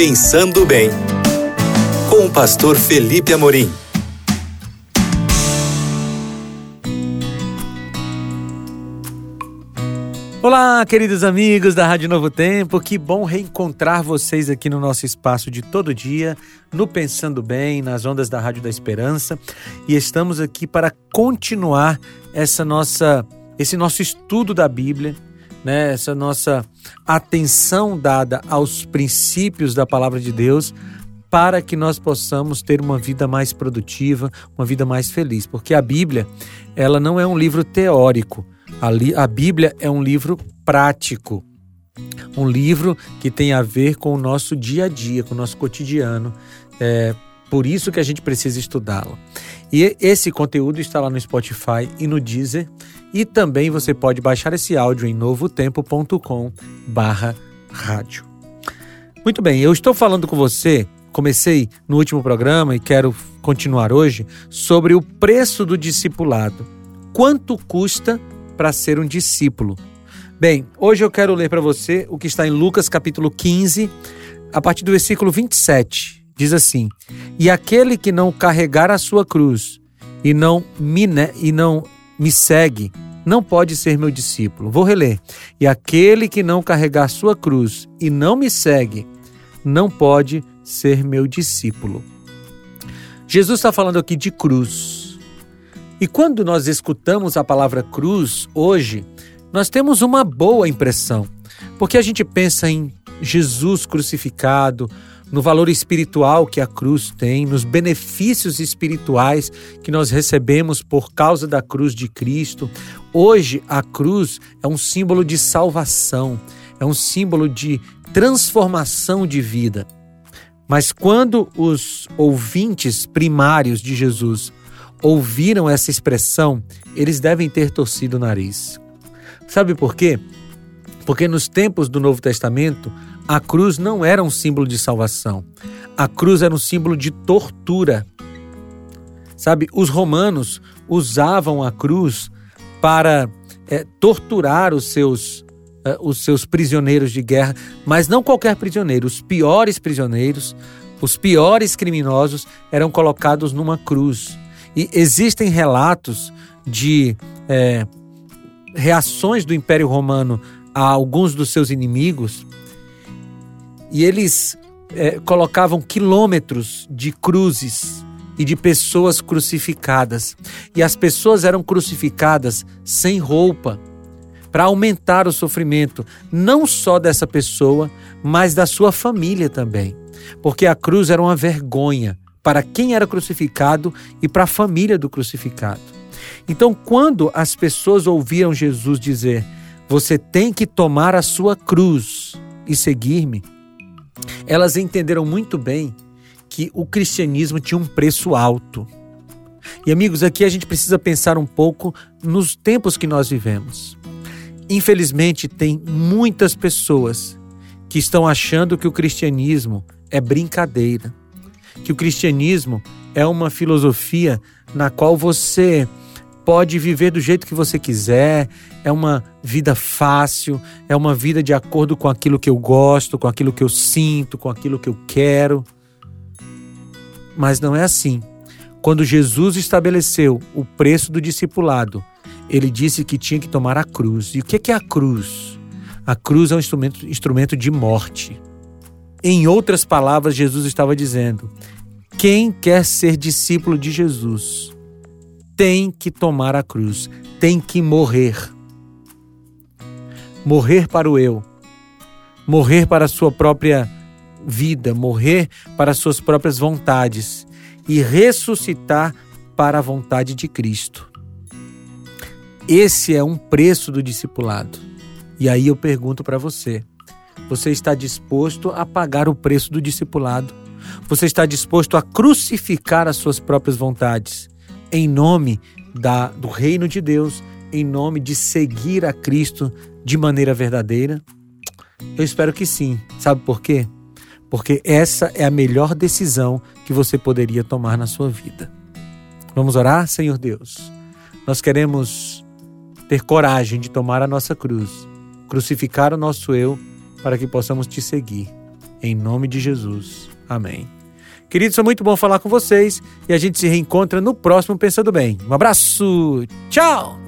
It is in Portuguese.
Pensando Bem, com o pastor Felipe Amorim. Olá, queridos amigos da Rádio Novo Tempo, que bom reencontrar vocês aqui no nosso espaço de todo dia, no Pensando Bem, nas ondas da Rádio da Esperança, e estamos aqui para continuar essa nossa esse nosso estudo da Bíblia, né, essa nossa atenção dada aos princípios da palavra de Deus, para que nós possamos ter uma vida mais produtiva, uma vida mais feliz, porque a Bíblia, ela não é um livro teórico, a, Bíblia é um livro prático, um livro que tem a ver com o nosso dia a dia, com o nosso cotidiano. É por isso que a gente precisa estudá-lo. E esse conteúdo está lá no Spotify e no Deezer. E também você pode baixar esse áudio em novotempo.com barra rádio. Muito bem, eu estou falando com você, comecei no último programa e quero continuar hoje, sobre o preço do discipulado. Quanto custa para ser um discípulo? Bem, hoje eu quero ler para você o que está em Lucas capítulo 15, a partir do versículo 27. Diz assim: E aquele que não carregar a sua cruz e não me, e não me segue, não pode ser meu discípulo. Vou reler. E aquele que não carregar sua cruz e não me segue, não pode ser meu discípulo. Jesus está falando aqui de cruz. E quando nós escutamos a palavra cruz hoje, nós temos uma boa impressão, porque a gente pensa em Jesus crucificado, no valor espiritual que a cruz tem, nos benefícios espirituais que nós recebemos por causa da cruz de Cristo. Hoje, a cruz é um símbolo de salvação, é um símbolo de transformação de vida. Mas quando os ouvintes primários de Jesus ouviram essa expressão, eles devem ter torcido o nariz. Sabe por quê? Porque nos tempos do Novo Testamento, a cruz não era um símbolo de salvação. A cruz era um símbolo de tortura. Sabe, os romanos usavam a cruz para é, torturar os seus, é, os seus prisioneiros de guerra, mas não qualquer prisioneiro. Os piores prisioneiros, os piores criminosos eram colocados numa cruz. E existem relatos de é, reações do Império Romano a alguns dos seus inimigos e eles é, colocavam quilômetros de cruzes e de pessoas crucificadas. E as pessoas eram crucificadas sem roupa, para aumentar o sofrimento, não só dessa pessoa, mas da sua família também. Porque a cruz era uma vergonha para quem era crucificado e para a família do crucificado. Então, quando as pessoas ouviam Jesus dizer: Você tem que tomar a sua cruz e seguir-me, elas entenderam muito bem que o cristianismo tinha um preço alto. E amigos, aqui a gente precisa pensar um pouco nos tempos que nós vivemos. Infelizmente, tem muitas pessoas que estão achando que o cristianismo é brincadeira, que o cristianismo é uma filosofia na qual você pode viver do jeito que você quiser, é uma vida fácil, é uma vida de acordo com aquilo que eu gosto, com aquilo que eu sinto, com aquilo que eu quero. Mas não é assim. Quando Jesus estabeleceu o preço do discipulado, ele disse que tinha que tomar a cruz. E o que é a cruz? A cruz é um instrumento, instrumento de morte. Em outras palavras, Jesus estava dizendo: quem quer ser discípulo de Jesus tem que tomar a cruz, tem que morrer. Morrer para o eu, morrer para a sua própria vida, morrer para as suas próprias vontades e ressuscitar para a vontade de Cristo. Esse é um preço do discipulado. E aí eu pergunto para você: você está disposto a pagar o preço do discipulado? Você está disposto a crucificar as suas próprias vontades em nome da, do reino de Deus, em nome de seguir a Cristo de maneira verdadeira? Eu espero que sim. Sabe por quê? Porque essa é a melhor decisão que você poderia tomar na sua vida. Vamos orar, Senhor Deus. Nós queremos ter coragem de tomar a nossa cruz, crucificar o nosso eu, para que possamos te seguir. Em nome de Jesus. Amém. Queridos, foi muito bom falar com vocês e a gente se reencontra no próximo Pensando Bem. Um abraço. Tchau.